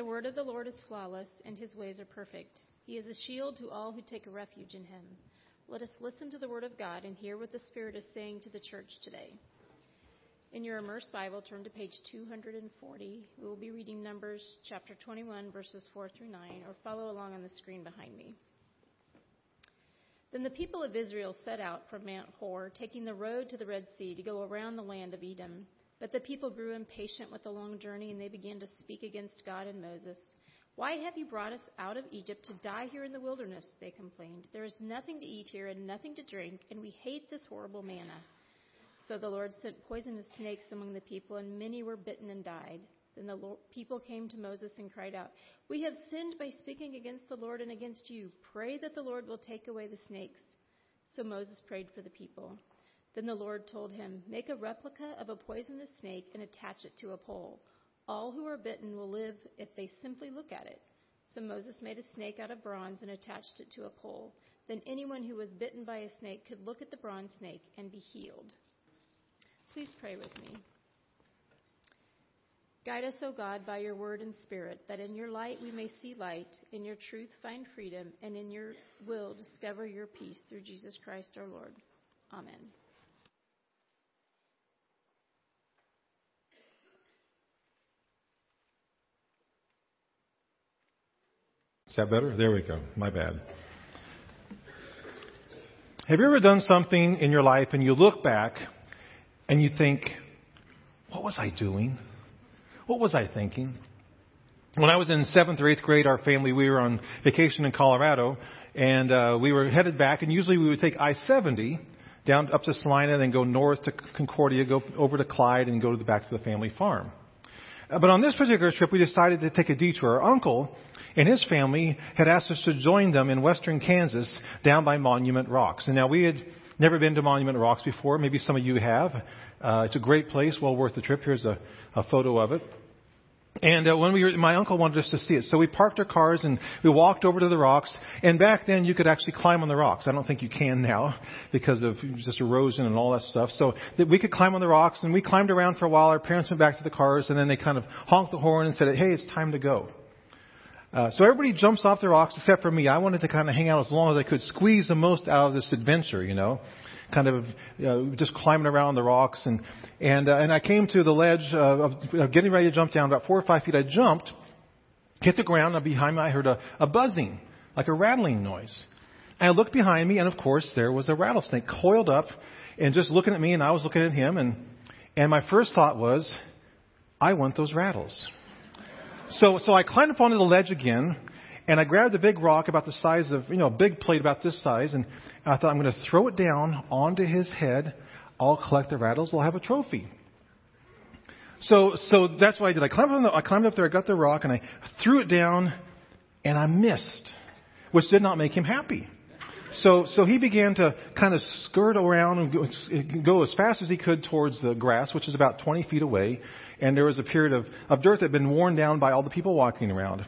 The word of the Lord is flawless, and his ways are perfect. He is a shield to all who take refuge in him. Let us listen to the word of God and hear what the Spirit is saying to the church today. In your Immerse Bible, turn to page 240. We will be reading Numbers chapter 21, verses 4 through 9, or follow along on the screen behind me. Then the people of Israel set out from Mount Hor, taking the road to the Red Sea to go around the land of Edom. But the people grew impatient with the long journey, and they began to speak against God and Moses. Why have you brought us out of Egypt to die here in the wilderness? They complained. There is nothing to eat here and nothing to drink, and we hate this horrible manna. So the Lord sent poisonous snakes among the people, and many were bitten and died. Then the Lord, people came to Moses and cried out, We have sinned by speaking against the Lord and against you. Pray that the Lord will take away the snakes. So Moses prayed for the people. Then the Lord told him, Make a replica of a poisonous snake and attach it to a pole. All who are bitten will live if they simply look at it. So Moses made a snake out of bronze and attached it to a pole. Then anyone who was bitten by a snake could look at the bronze snake and be healed. Please pray with me. Guide us, O God, by your word and spirit, that in your light we may see light, in your truth find freedom, and in your will discover your peace through Jesus Christ our Lord. Amen. Is that better? There we go. My bad. Have you ever done something in your life and you look back and you think, what was I doing? What was I thinking? When I was in seventh or eighth grade, our family, we were on vacation in Colorado and uh, we were headed back and usually we would take I-70 down up to Salina, and then go north to Concordia, go over to Clyde and go to the, back to the family farm. But on this particular trip, we decided to take a detour. Our uncle and his family had asked us to join them in western Kansas down by Monument Rocks. And now we had never been to Monument Rocks before. Maybe some of you have. Uh, it's a great place, well worth the trip. Here's a, a photo of it. And uh, when we were, my uncle wanted us to see it, so we parked our cars and we walked over to the rocks. And back then, you could actually climb on the rocks. I don't think you can now because of just erosion and all that stuff. So that we could climb on the rocks, and we climbed around for a while. Our parents went back to the cars, and then they kind of honked the horn and said, "Hey, it's time to go." Uh, so everybody jumps off the rocks except for me. I wanted to kind of hang out as long as I could, squeeze the most out of this adventure, you know, kind of you know, just climbing around the rocks. And and uh, and I came to the ledge of, of getting ready to jump down about four or five feet. I jumped, hit the ground, and behind me I heard a, a buzzing, like a rattling noise. I looked behind me, and of course there was a rattlesnake coiled up and just looking at me, and I was looking at him, and and my first thought was, I want those rattles. So, so I climbed up onto the ledge again, and I grabbed a big rock about the size of, you know, a big plate about this size, and I thought I'm going to throw it down onto his head. I'll collect the rattles. I'll have a trophy. So, so that's what I did. I climbed, up the, I climbed up there, I got the rock, and I threw it down, and I missed, which did not make him happy. So, so he began to kind of skirt around and go, go, as fast as he could towards the grass, which is about 20 feet away. And there was a period of, of dirt that had been worn down by all the people walking around.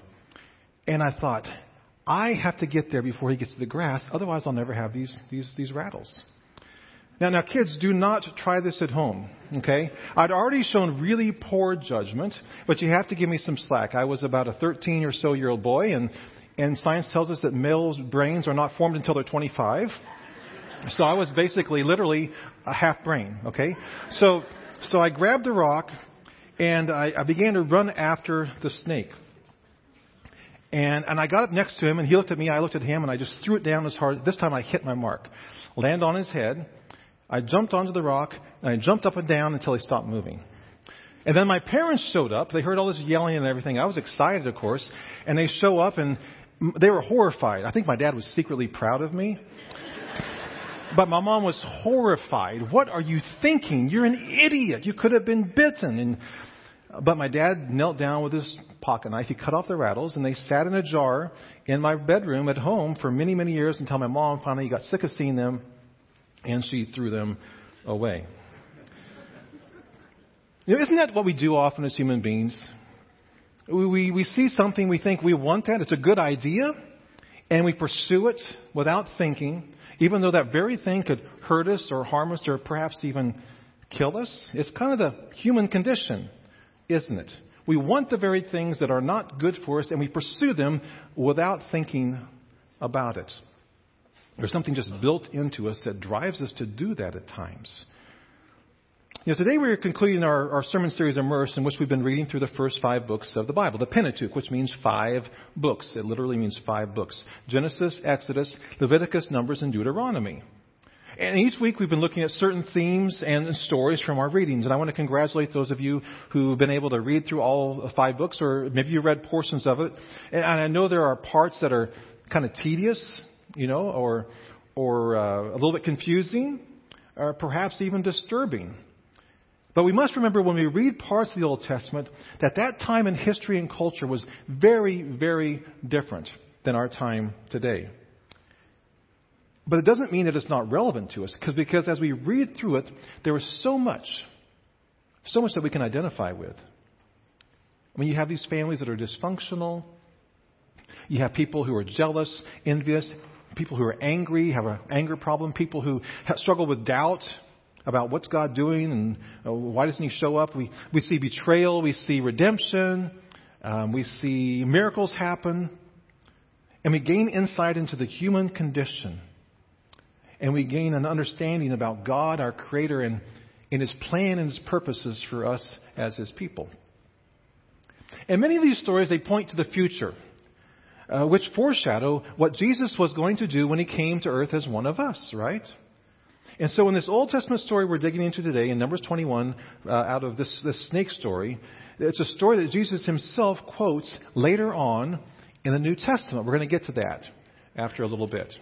And I thought, I have to get there before he gets to the grass, otherwise I'll never have these, these, these rattles. Now, now, kids, do not try this at home, okay? I'd already shown really poor judgment, but you have to give me some slack. I was about a 13 or so year old boy, and and science tells us that males' brains are not formed until they're 25. So I was basically, literally, a half brain. Okay, so so I grabbed the rock and I, I began to run after the snake. And and I got up next to him and he looked at me. I looked at him and I just threw it down as hard. This time I hit my mark, land on his head. I jumped onto the rock and I jumped up and down until he stopped moving. And then my parents showed up. They heard all this yelling and everything. I was excited, of course. And they show up and they were horrified. I think my dad was secretly proud of me. But my mom was horrified. What are you thinking? You're an idiot. You could have been bitten. And, but my dad knelt down with his pocket knife. He cut off the rattles and they sat in a jar in my bedroom at home for many, many years until my mom finally got sick of seeing them and she threw them away. You know, isn't that what we do often as human beings? We, we see something, we think we want that, it's a good idea, and we pursue it without thinking, even though that very thing could hurt us or harm us or perhaps even kill us. It's kind of the human condition, isn't it? We want the very things that are not good for us, and we pursue them without thinking about it. There's something just built into us that drives us to do that at times. You know, today we're concluding our, our sermon series Immerse, in which we've been reading through the first five books of the Bible, the Pentateuch, which means five books. It literally means five books Genesis, Exodus, Leviticus, Numbers, and Deuteronomy. And each week we've been looking at certain themes and stories from our readings. And I want to congratulate those of you who've been able to read through all five books, or maybe you read portions of it. And I know there are parts that are kind of tedious, you know, or, or uh, a little bit confusing, or perhaps even disturbing. But we must remember when we read parts of the Old Testament that that time in history and culture was very, very different than our time today. But it doesn't mean that it's not relevant to us, because, because as we read through it, there is so much, so much that we can identify with. When you have these families that are dysfunctional, you have people who are jealous, envious, people who are angry, have an anger problem, people who struggle with doubt about what's God doing and uh, why doesn't He show up. We, we see betrayal, we see redemption, um, we see miracles happen, and we gain insight into the human condition and we gain an understanding about God, our Creator, and, and His plan and His purposes for us as His people. And many of these stories, they point to the future, uh, which foreshadow what Jesus was going to do when He came to earth as one of us, right? And so in this Old Testament story we're digging into today, in Numbers 21, uh, out of this, this snake story, it's a story that Jesus himself quotes later on in the New Testament. We're going to get to that after a little bit.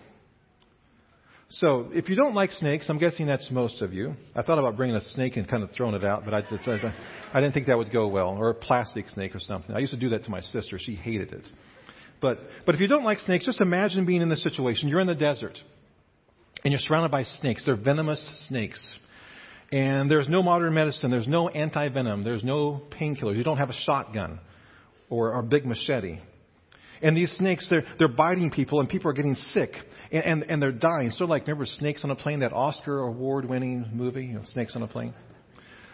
So, if you don't like snakes, I'm guessing that's most of you. I thought about bringing a snake and kind of throwing it out, but I, just, I, I didn't think that would go well. Or a plastic snake or something. I used to do that to my sister. She hated it. But, but if you don't like snakes, just imagine being in this situation. You're in the desert, and you're surrounded by snakes. They're venomous snakes. And there's no modern medicine. There's no anti-venom. There's no painkillers. You don't have a shotgun or, a big machete. And these snakes, they're, they're biting people, and people are getting sick and, and, and they're dying. Sort of like, remember Snakes on a Plane, that Oscar award winning movie, you know, Snakes on a Plane?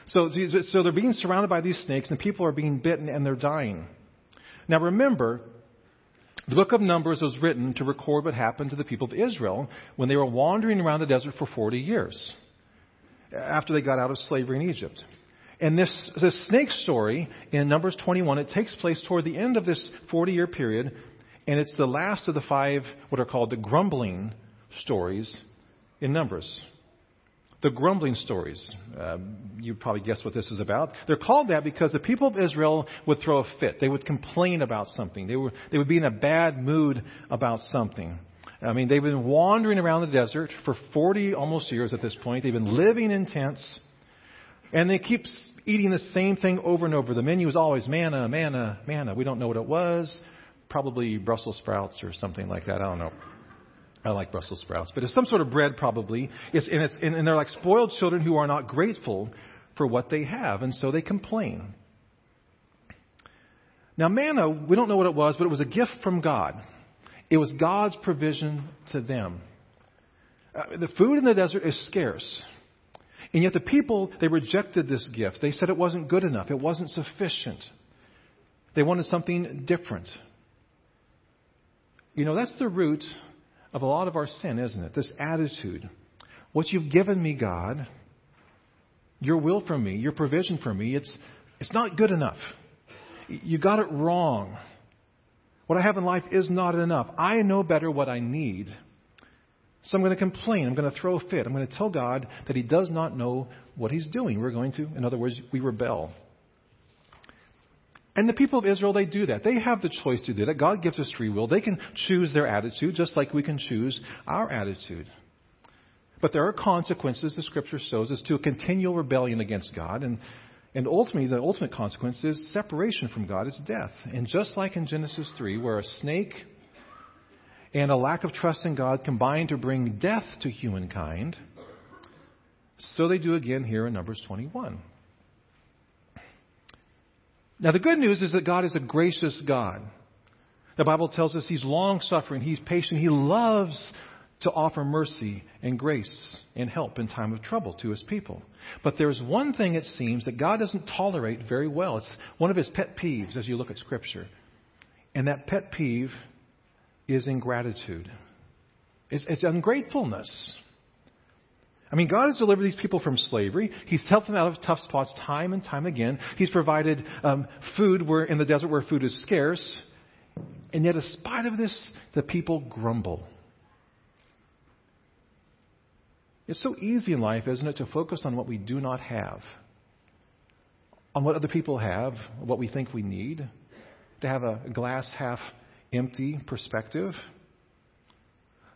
So, so they're being surrounded by these snakes, and people are being bitten and they're dying. Now, remember, the book of Numbers was written to record what happened to the people of Israel when they were wandering around the desert for 40 years after they got out of slavery in Egypt. And this, this snake story in Numbers 21, it takes place toward the end of this 40 year period and it's the last of the five, what are called the grumbling stories in Numbers. The grumbling stories. Uh, you probably guess what this is about. They're called that because the people of Israel would throw a fit. They would complain about something. They, were, they would be in a bad mood about something. I mean, they've been wandering around the desert for 40 almost years at this point. They've been living in tents. And they keep eating the same thing over and over. The menu is always manna, manna, manna. We don't know what it was probably Brussels sprouts or something like that. I don't know. I like Brussels sprouts, but it's some sort of bread probably. It's, and, it's, and they're like spoiled children who are not grateful for what they have, and so they complain. Now, manna, we don't know what it was, but it was a gift from God. It was God's provision to them. Uh, the food in the desert is scarce. And yet the people, they rejected this gift. They said it wasn't good enough. It wasn't sufficient. They wanted something different. You know, that's the root of a lot of our sin, isn't it? This attitude. What you've given me, God, your will for me, your provision for me, it's, it's not good enough. You got it wrong. What I have in life is not enough. I know better what I need. So I'm going to complain. I'm going to throw a fit. I'm going to tell God that He does not know what He's doing. We're going to, in other words, we rebel. And the people of Israel, they do that. They have the choice to do that. God gives us free will. They can choose their attitude just like we can choose our attitude. But there are consequences, the scripture shows us, to a continual rebellion against God. And, and ultimately, the ultimate consequence is separation from God, is death. And just like in Genesis 3, where a snake and a lack of trust in God combine to bring death to humankind, so they do again here in Numbers 21. Now, the good news is that God is a gracious God. The Bible tells us He's long suffering, He's patient, He loves to offer mercy and grace and help in time of trouble to his people. But there's one thing it seems that God doesn't tolerate very well. It's one of his pet peeves as you look at Scripture. And that pet peeve is ingratitude, it's, it's ungratefulness. I mean, God has delivered these people from slavery. He's helped them out of tough spots time and time again. He's provided um, food where, in the desert where food is scarce. And yet, in spite of this, the people grumble. It's so easy in life, isn't it, to focus on what we do not have, on what other people have, what we think we need, to have a glass half empty perspective,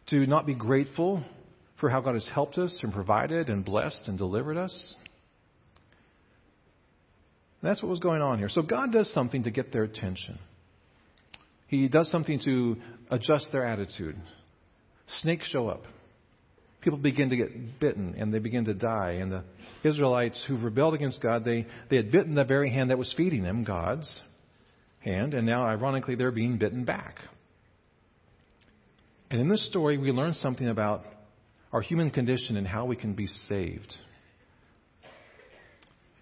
to not be grateful for how God has helped us and provided and blessed and delivered us. That's what was going on here. So God does something to get their attention. He does something to adjust their attitude. Snakes show up people begin to get bitten and they begin to die. And the Israelites who rebelled against God, they, they had bitten the very hand that was feeding them, God's hand, and now, ironically, they're being bitten back. And in this story, we learn something about our human condition and how we can be saved.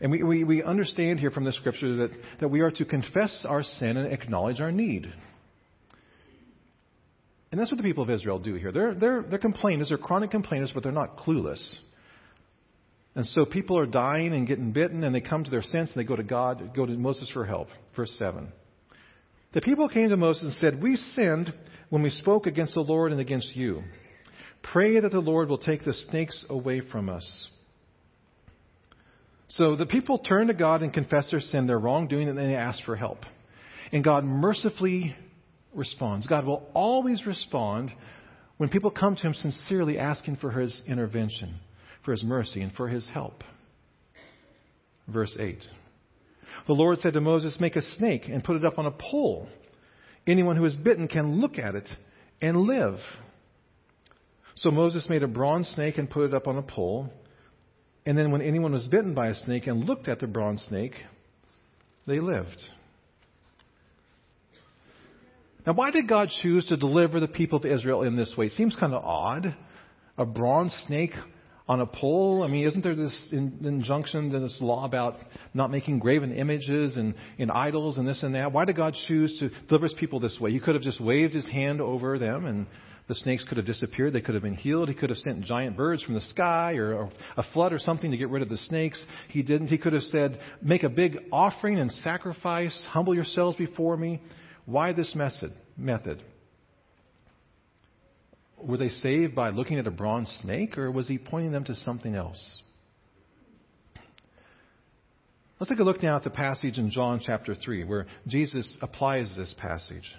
And we, we, we understand here from the scripture that, that we are to confess our sin and acknowledge our need. And that's what the people of Israel do here. They're, they're, they're complainers, they're chronic complainers, but they're not clueless. And so people are dying and getting bitten, and they come to their sense and they go to God, go to Moses for help. Verse 7. The people came to Moses and said, We sinned when we spoke against the Lord and against you. Pray that the Lord will take the snakes away from us. So the people turn to God and confess their sin, their wrongdoing, and then they ask for help. And God mercifully responds. God will always respond when people come to Him sincerely asking for His intervention, for His mercy, and for His help. Verse 8 The Lord said to Moses, Make a snake and put it up on a pole. Anyone who is bitten can look at it and live. So Moses made a bronze snake and put it up on a pole. And then, when anyone was bitten by a snake and looked at the bronze snake, they lived. Now, why did God choose to deliver the people of Israel in this way? It seems kind of odd. A bronze snake on a pole? I mean, isn't there this injunction, this law about not making graven images and, and idols and this and that? Why did God choose to deliver his people this way? He could have just waved his hand over them and the snakes could have disappeared. They could have been healed. He could have sent giant birds from the sky or, a flood or something to get rid of the snakes. He didn't. He could have said, make a big offering and sacrifice. Humble yourselves before me. Why this method? method? Were they saved by looking at a bronze snake, or was he pointing them to something else? Let's take a look now at the passage in John chapter 3 where Jesus applies this passage.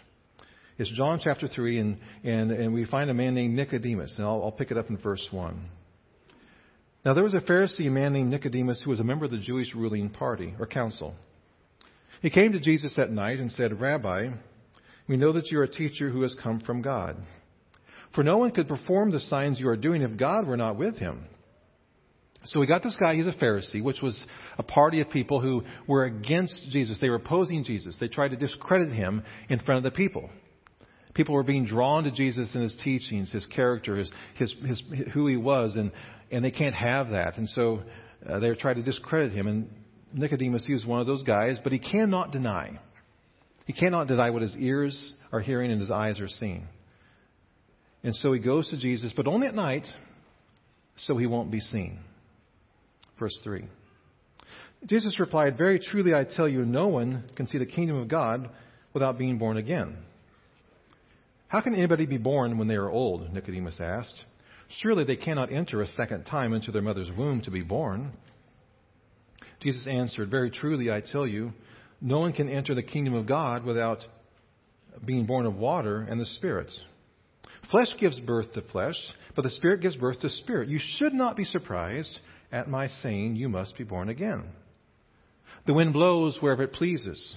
It's John chapter 3, and, and, and we find a man named Nicodemus, and I'll, I'll pick it up in verse 1. Now, there was a Pharisee, a man named Nicodemus, who was a member of the Jewish ruling party or council. He came to Jesus at night and said, Rabbi, we know that you are a teacher who has come from God. For no one could perform the signs you are doing if God were not with him. So we got this guy, he's a Pharisee, which was a party of people who were against Jesus. They were opposing Jesus. They tried to discredit him in front of the people. People were being drawn to Jesus and his teachings, his character, his, his, his who he was, and, and they can't have that. And so uh, they tried to discredit him. And Nicodemus, he was one of those guys, but he cannot deny. He cannot deny what his ears are hearing and his eyes are seeing. And so he goes to Jesus, but only at night, so he won't be seen. Verse 3. Jesus replied, Very truly I tell you, no one can see the kingdom of God without being born again. How can anybody be born when they are old? Nicodemus asked. Surely they cannot enter a second time into their mother's womb to be born. Jesus answered, Very truly, I tell you, no one can enter the kingdom of God without being born of water and the Spirit. Flesh gives birth to flesh, but the Spirit gives birth to spirit. You should not be surprised at my saying, You must be born again. The wind blows wherever it pleases.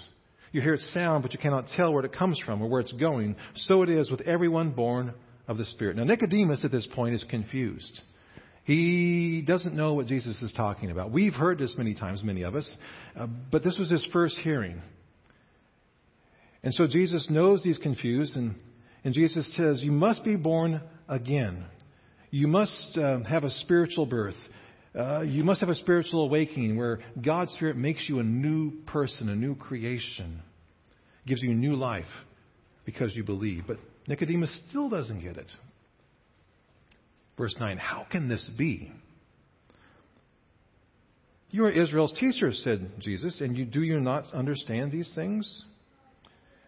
You hear its sound, but you cannot tell where it comes from or where it's going. So it is with everyone born of the Spirit. Now, Nicodemus at this point is confused. He doesn't know what Jesus is talking about. We've heard this many times, many of us, uh, but this was his first hearing. And so Jesus knows he's confused, and, and Jesus says, You must be born again. You must uh, have a spiritual birth. Uh, you must have a spiritual awakening where God's Spirit makes you a new person, a new creation, gives you new life because you believe. But Nicodemus still doesn't get it. Verse 9 How can this be? You are Israel's teacher, said Jesus, and you, do you not understand these things?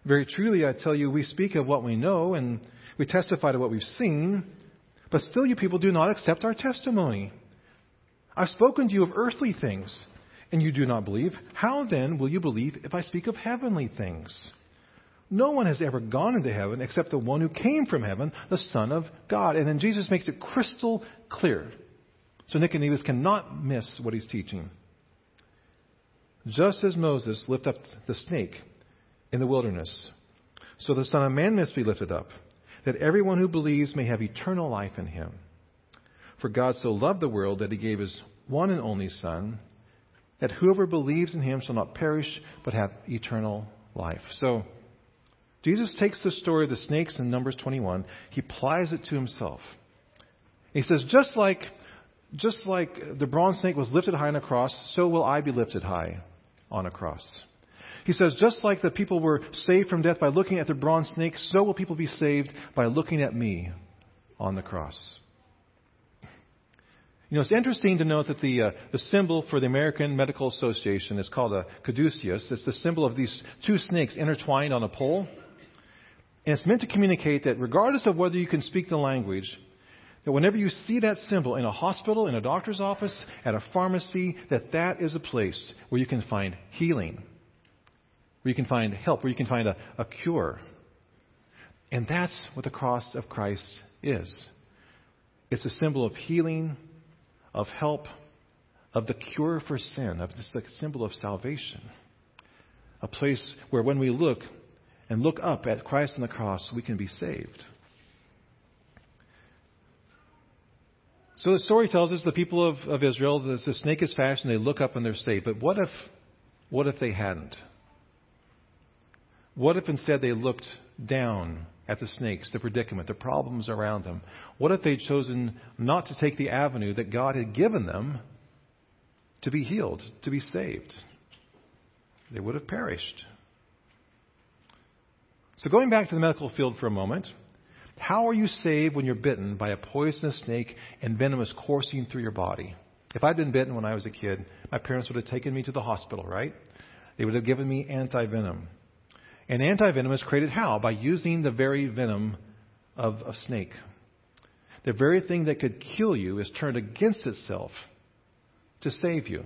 Very truly, I tell you, we speak of what we know and we testify to what we've seen, but still you people do not accept our testimony. I've spoken to you of earthly things, and you do not believe. How then will you believe if I speak of heavenly things? No one has ever gone into heaven except the one who came from heaven, the Son of God. And then Jesus makes it crystal clear. So Nicodemus cannot miss what he's teaching. Just as Moses lifted up the snake in the wilderness, so the Son of Man must be lifted up, that everyone who believes may have eternal life in him. For God so loved the world that he gave his one and only Son, that whoever believes in him shall not perish, but have eternal life. So, Jesus takes the story of the snakes in Numbers 21, he applies it to himself. He says, just like, just like the bronze snake was lifted high on a cross, so will I be lifted high on a cross. He says, just like the people were saved from death by looking at the bronze snake, so will people be saved by looking at me on the cross. You know, it's interesting to note that the, uh, the symbol for the American Medical Association is called a caduceus. It's the symbol of these two snakes intertwined on a pole. And it's meant to communicate that regardless of whether you can speak the language, that whenever you see that symbol in a hospital, in a doctor's office, at a pharmacy, that that is a place where you can find healing, where you can find help, where you can find a, a cure. And that's what the cross of Christ is. It's a symbol of healing, of help, of the cure for sin, of it's the symbol of salvation. A place where when we look and look up at Christ on the cross, we can be saved. So the story tells us the people of, of Israel, the, the snake is fashioned, they look up and they're saved. But what if, what if they hadn't? What if instead they looked down at the snakes, the predicament, the problems around them? What if they'd chosen not to take the avenue that God had given them to be healed, to be saved? They would have perished. So, going back to the medical field for a moment, how are you saved when you're bitten by a poisonous snake and venom is coursing through your body? If I'd been bitten when I was a kid, my parents would have taken me to the hospital, right? They would have given me antivenom. And antivenom is created how? By using the very venom of a snake. The very thing that could kill you is turned against itself to save you,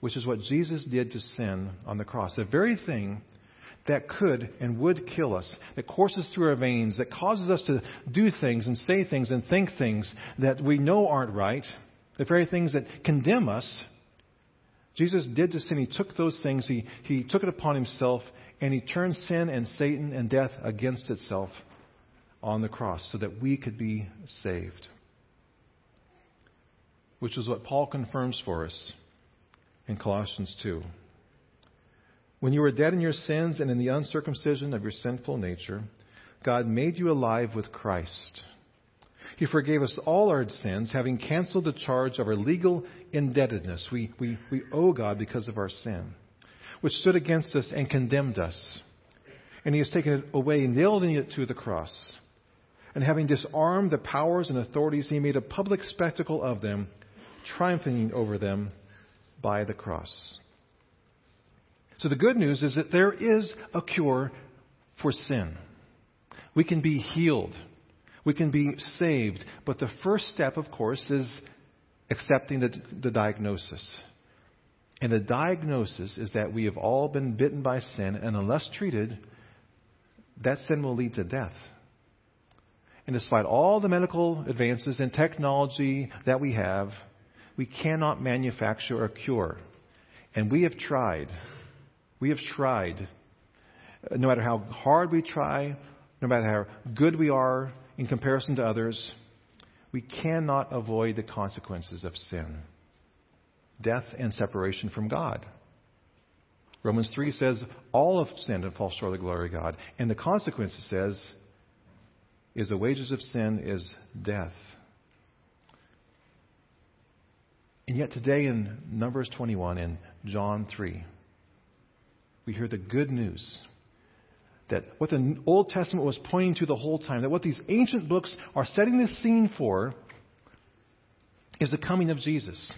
which is what Jesus did to sin on the cross. The very thing that could and would kill us, that courses through our veins, that causes us to do things and say things and think things that we know aren't right, the very things that condemn us. Jesus did to sin. He took those things, he, he took it upon himself, and he turned sin and Satan and death against itself on the cross so that we could be saved. Which is what Paul confirms for us in Colossians 2. When you were dead in your sins and in the uncircumcision of your sinful nature, God made you alive with Christ. He forgave us all our sins, having canceled the charge of our legal indebtedness. We, we, we owe God because of our sin, which stood against us and condemned us. And He has taken it away, nailing it to the cross. And having disarmed the powers and authorities, He made a public spectacle of them, triumphing over them by the cross. So the good news is that there is a cure for sin. We can be healed. We can be saved. But the first step, of course, is accepting the, the diagnosis. And the diagnosis is that we have all been bitten by sin, and unless treated, that sin will lead to death. And despite all the medical advances and technology that we have, we cannot manufacture a cure. And we have tried. We have tried. No matter how hard we try, no matter how good we are in comparison to others, we cannot avoid the consequences of sin death and separation from God. Romans 3 says, All have sinned and fall short of the glory of God. And the consequence, it says, is the wages of sin is death. And yet today in Numbers 21 and John 3, we hear the good news that what the Old Testament was pointing to the whole time, that what these ancient books are setting the scene for is the coming of Jesus.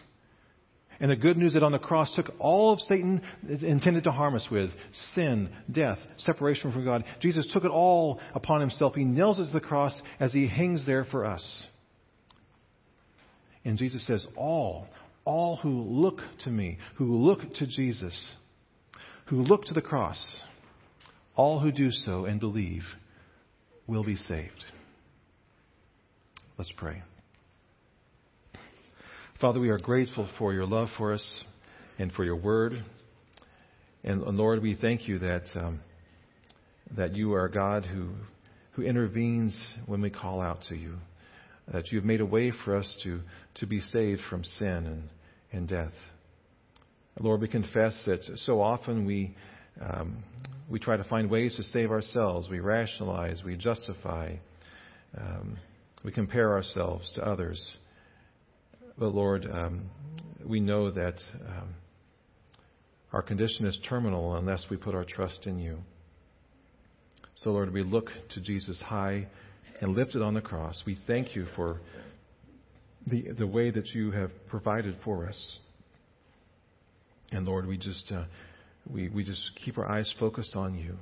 And the good news that on the cross took all of Satan intended to harm us with sin, death, separation from God. Jesus took it all upon himself. He nails it to the cross as he hangs there for us. And Jesus says, All, all who look to me, who look to Jesus, who look to the cross, all who do so and believe will be saved. Let's pray. Father, we are grateful for your love for us and for your word. And Lord, we thank you that, um, that you are a God who, who intervenes when we call out to you, that you have made a way for us to, to be saved from sin and, and death. Lord, we confess that so often we, um, we try to find ways to save ourselves. We rationalize, we justify, um, we compare ourselves to others. But Lord, um, we know that um, our condition is terminal unless we put our trust in you. So, Lord, we look to Jesus high and lifted on the cross. We thank you for the, the way that you have provided for us. And Lord, we just, uh, we, we just keep our eyes focused on you.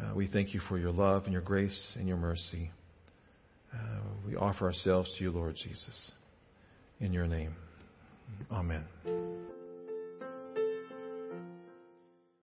Uh, we thank you for your love and your grace and your mercy. Uh, we offer ourselves to you, Lord Jesus in your name. Amen.